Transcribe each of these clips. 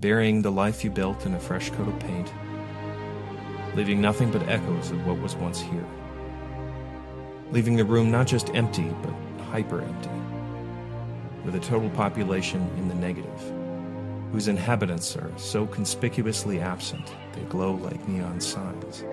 burying the life you built in a fresh coat of paint, leaving nothing but echoes of what was once here. Leaving the room not just empty, but hyper empty, with a total population in the negative, whose inhabitants are so conspicuously absent they glow like neon signs.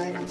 I'm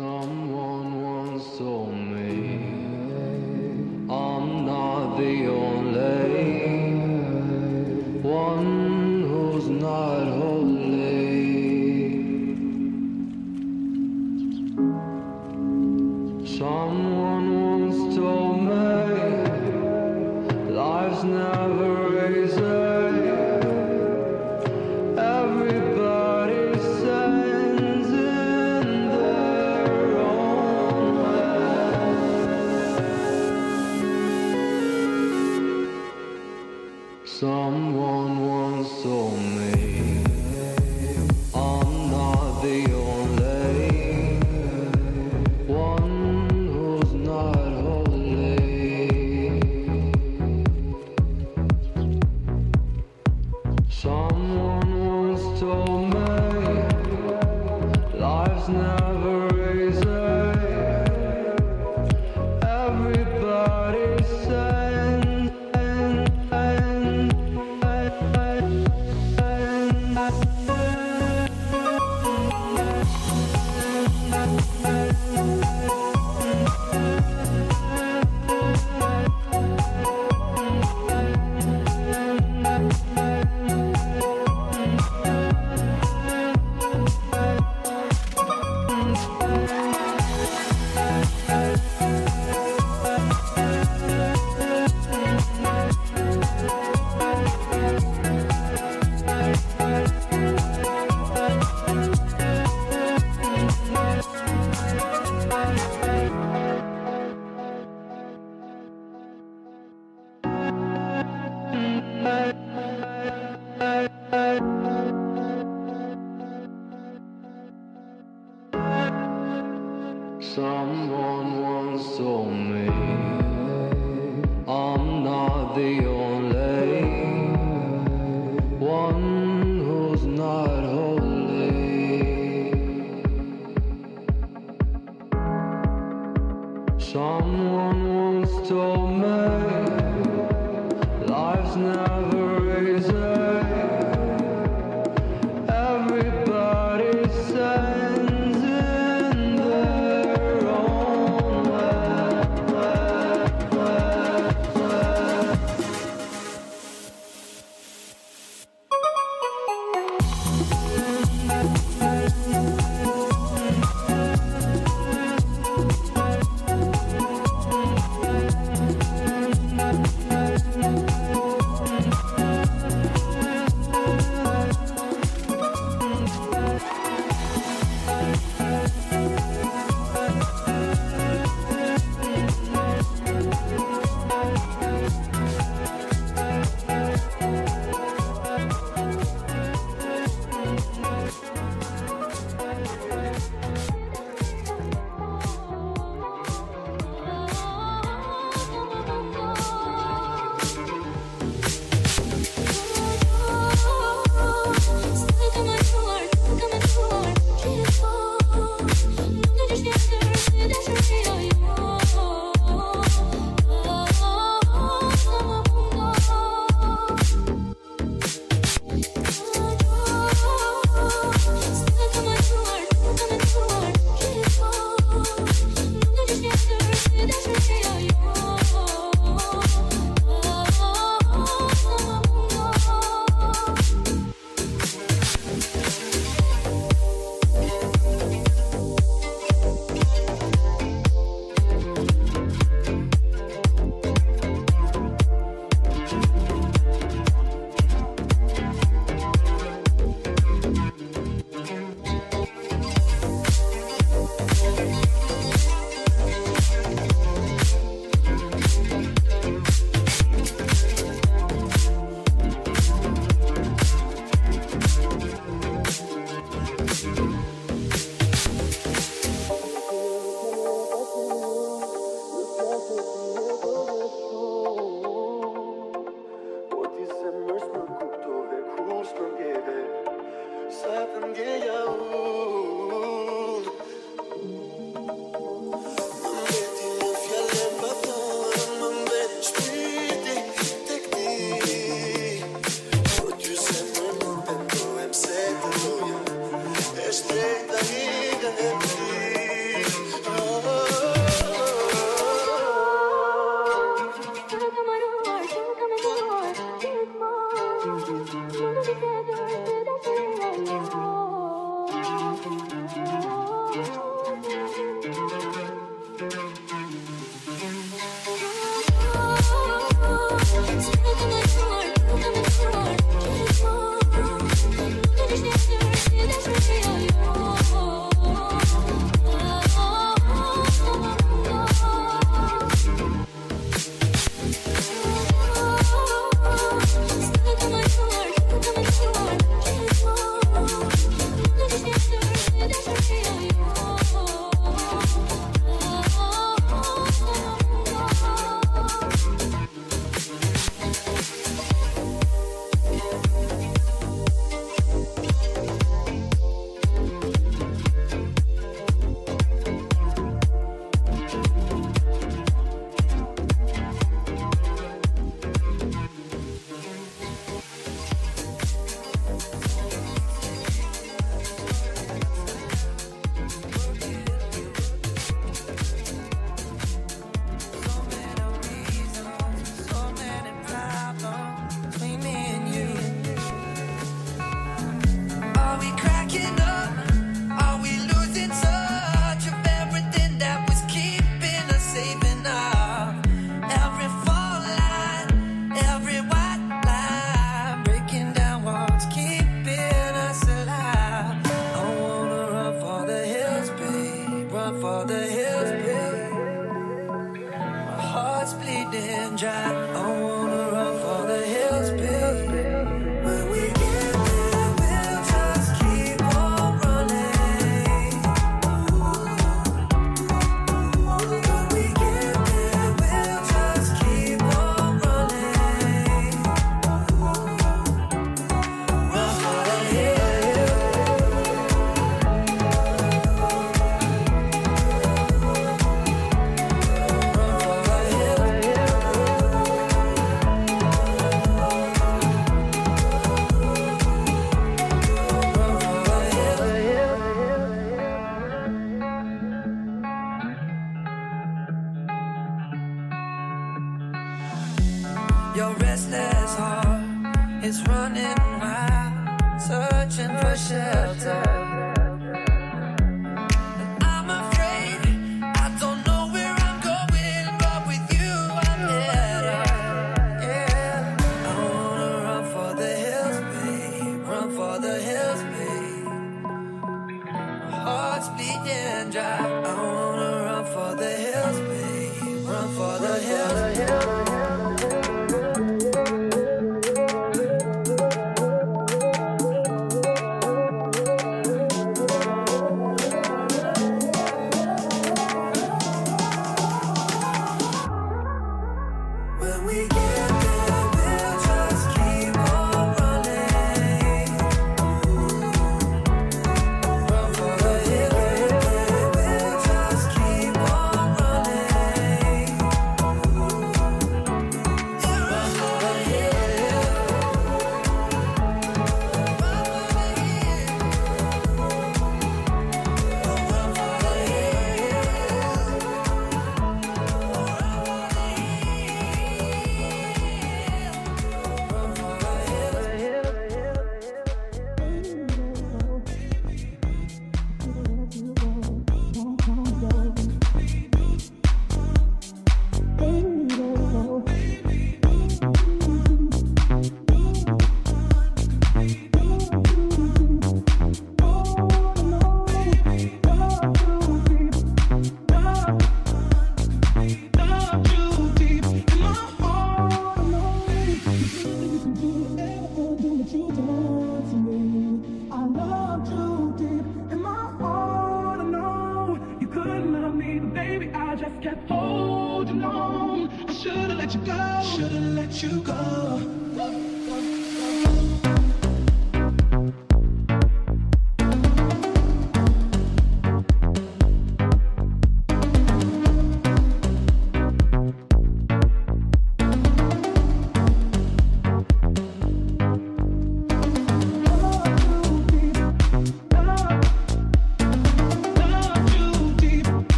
Someone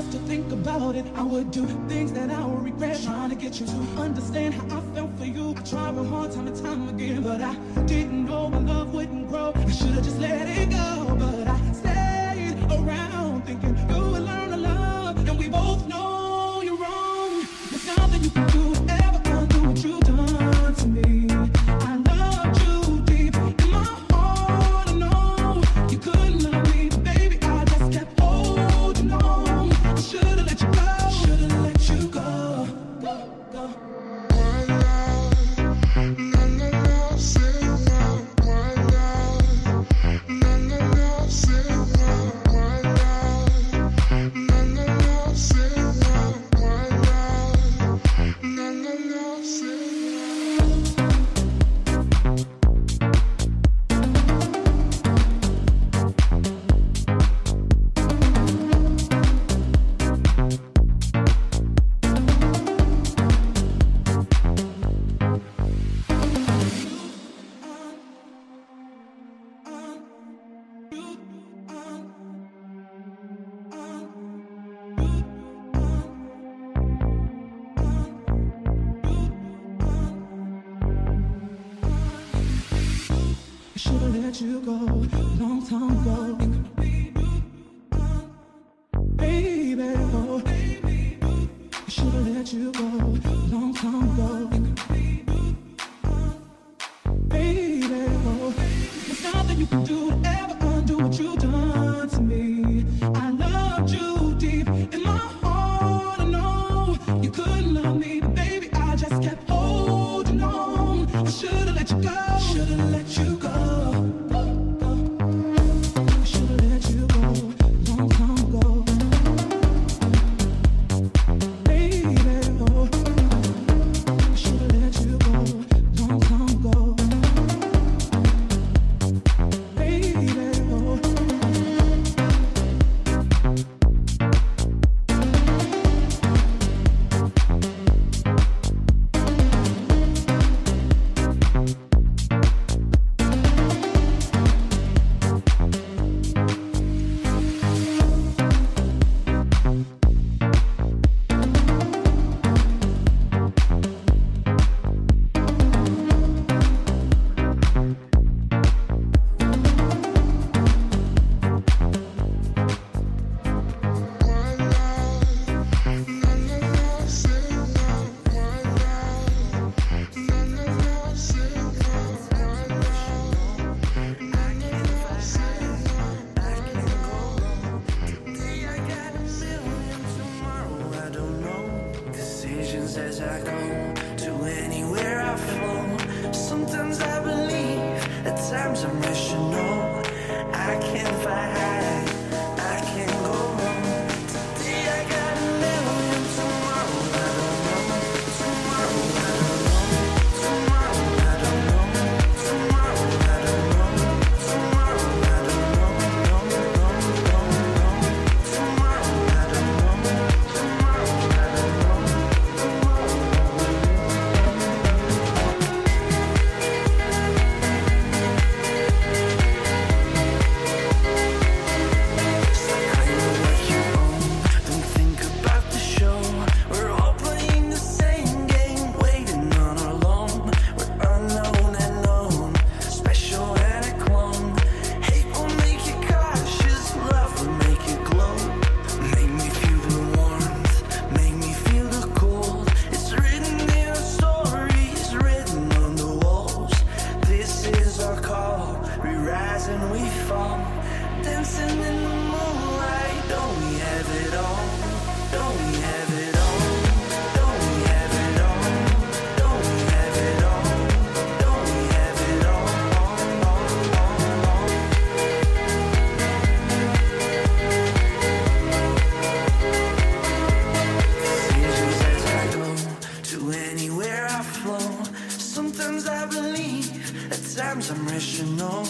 just to think about it. I would do things that I would regret. Trying to get you to understand how I felt for you. I tried real hard time and time again But I didn't know my love wouldn't grow. I should've just let it go But I stayed around thinking Dancing in the moonlight, don't we have it all? Don't we have it all? Don't we have it all? Don't we have it all? Don't we have it all? all, all, all Seasons as I go to anywhere I flow. Sometimes I believe, at times I'm rational.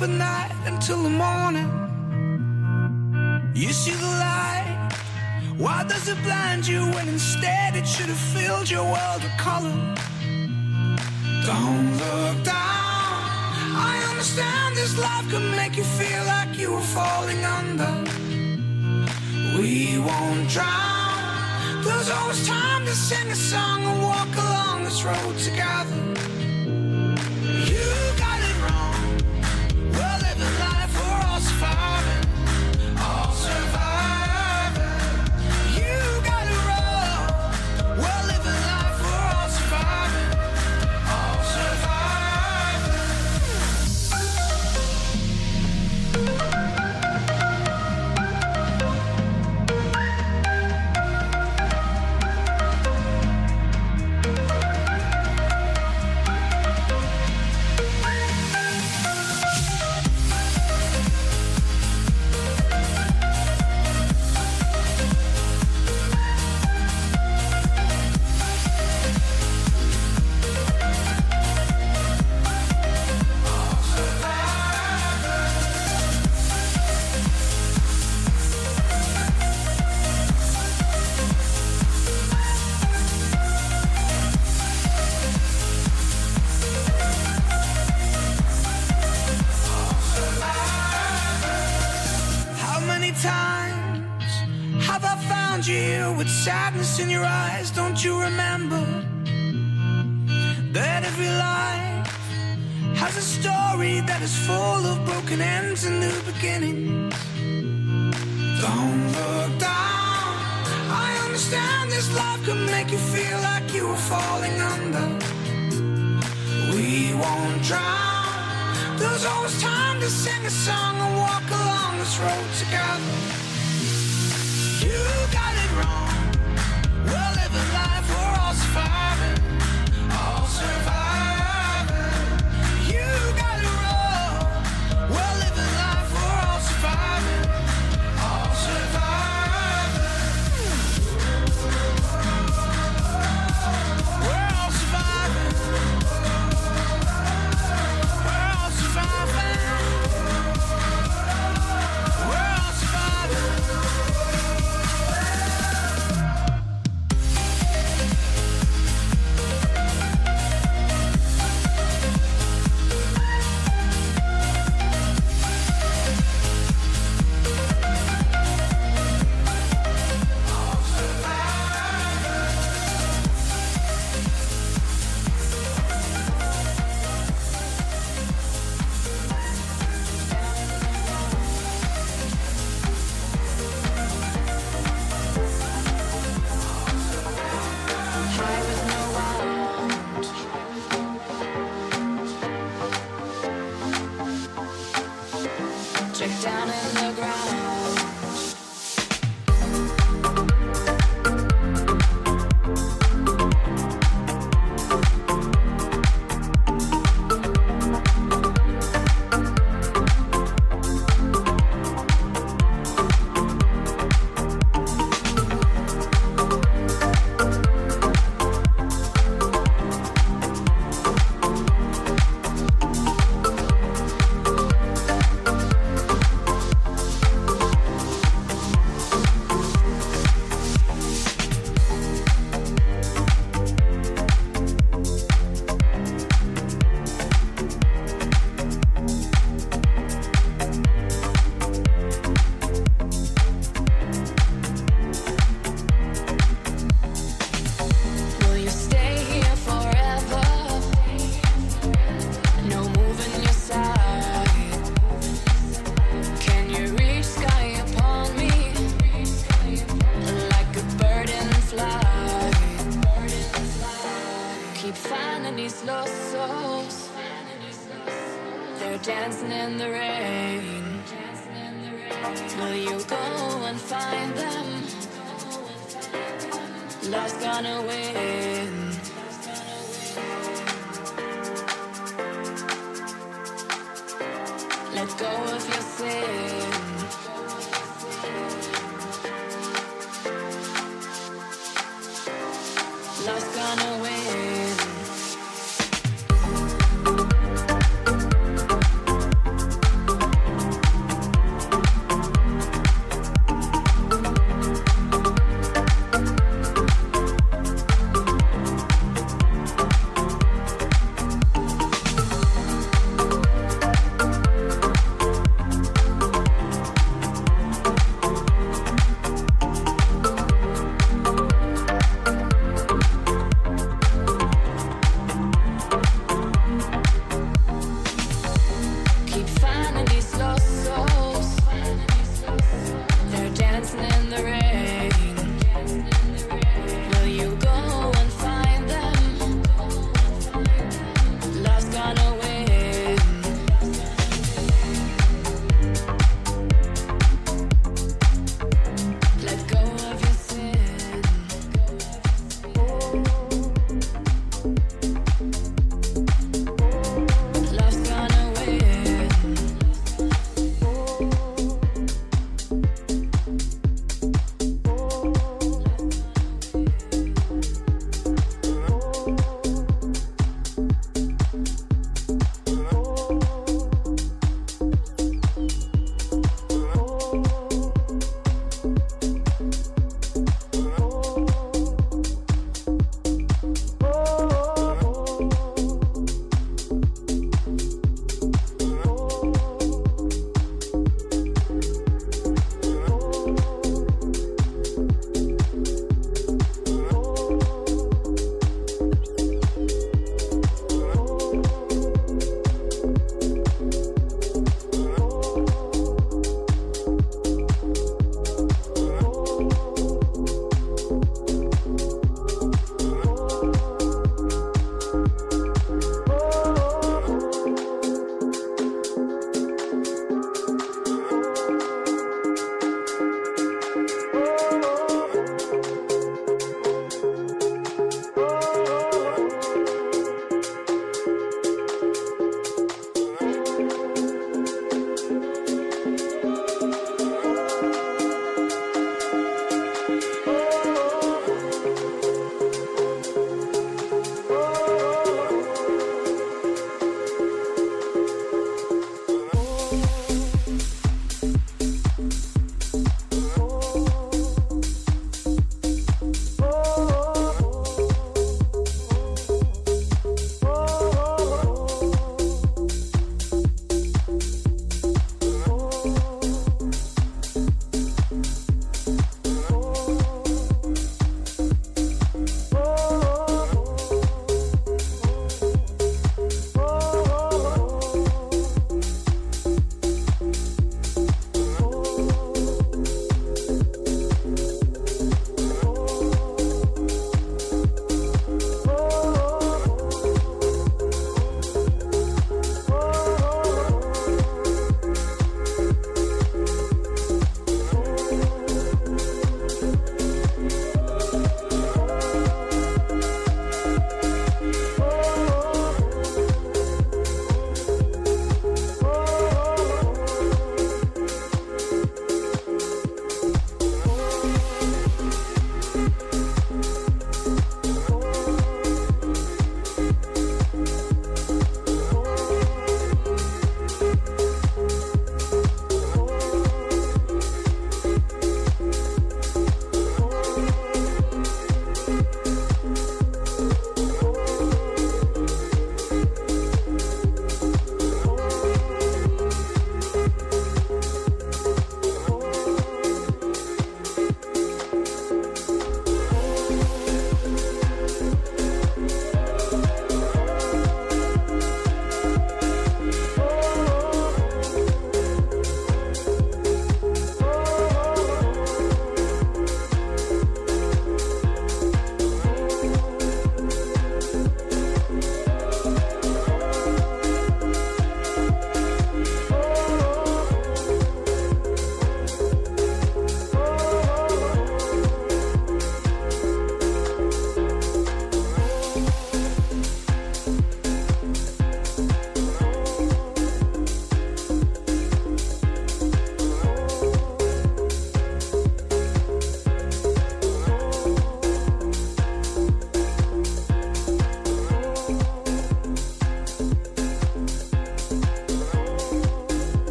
up at night until the morning. You see the light. Why does it blind you when instead it should have filled your world with color? Don't look down. I understand this life can make you feel like you were falling under. We won't drown. There's always time to sing a song and walk along this road together.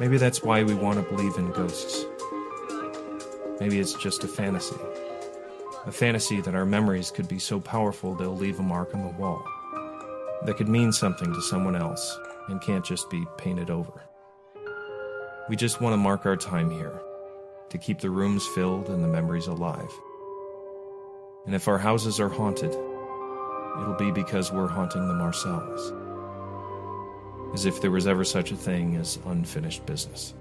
Maybe that's why we want to believe in ghosts. Maybe it's just a fantasy. A fantasy that our memories could be so powerful they'll leave a mark on the wall. That could mean something to someone else and can't just be painted over. We just want to mark our time here, to keep the rooms filled and the memories alive. And if our houses are haunted, it'll be because we're haunting them ourselves. As if there was ever such a thing as unfinished business.